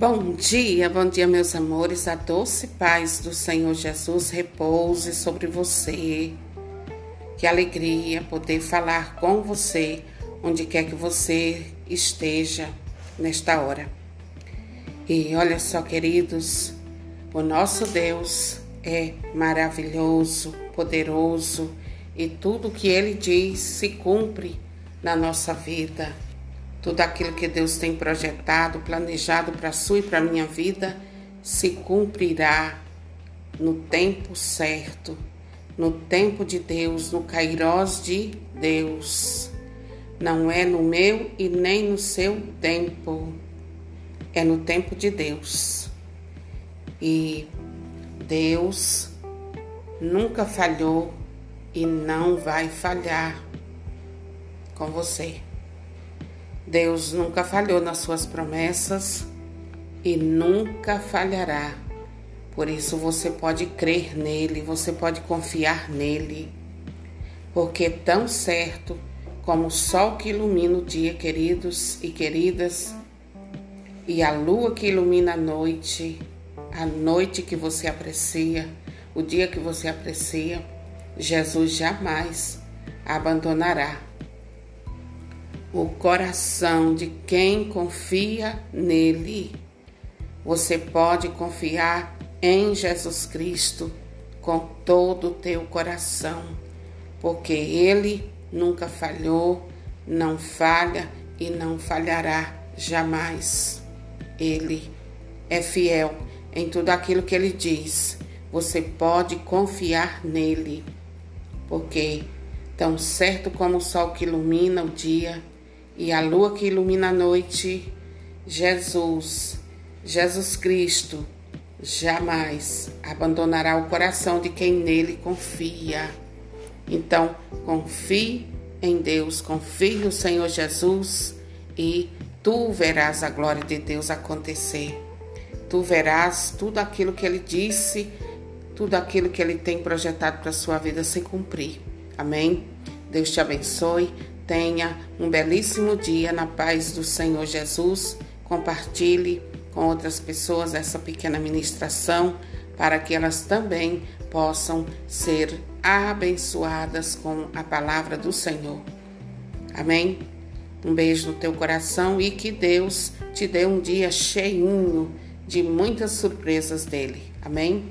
Bom dia, bom dia, meus amores. A doce paz do Senhor Jesus repouse sobre você. Que alegria poder falar com você, onde quer que você esteja nesta hora. E olha só, queridos, o nosso Deus é maravilhoso, poderoso e tudo que ele diz se cumpre na nossa vida. Tudo aquilo que Deus tem projetado, planejado para a sua e para a minha vida, se cumprirá no tempo certo, no tempo de Deus, no kairós de Deus. Não é no meu e nem no seu tempo, é no tempo de Deus. E Deus nunca falhou e não vai falhar com você. Deus nunca falhou nas suas promessas e nunca falhará. Por isso você pode crer nele, você pode confiar nele. Porque tão certo como o sol que ilumina o dia, queridos e queridas, e a lua que ilumina a noite, a noite que você aprecia, o dia que você aprecia, Jesus jamais abandonará o coração de quem confia nele. Você pode confiar em Jesus Cristo com todo o teu coração, porque ele nunca falhou, não falha e não falhará jamais. Ele é fiel em tudo aquilo que ele diz. Você pode confiar nele, porque tão certo como o sol que ilumina o dia, e a lua que ilumina a noite, Jesus, Jesus Cristo, jamais abandonará o coração de quem nele confia. Então, confie em Deus, confie no Senhor Jesus e tu verás a glória de Deus acontecer. Tu verás tudo aquilo que ele disse, tudo aquilo que ele tem projetado para a sua vida se cumprir. Amém? Deus te abençoe. Tenha um belíssimo dia na paz do Senhor Jesus. Compartilhe com outras pessoas essa pequena ministração para que elas também possam ser abençoadas com a palavra do Senhor. Amém? Um beijo no teu coração e que Deus te dê um dia cheinho de muitas surpresas dele. Amém?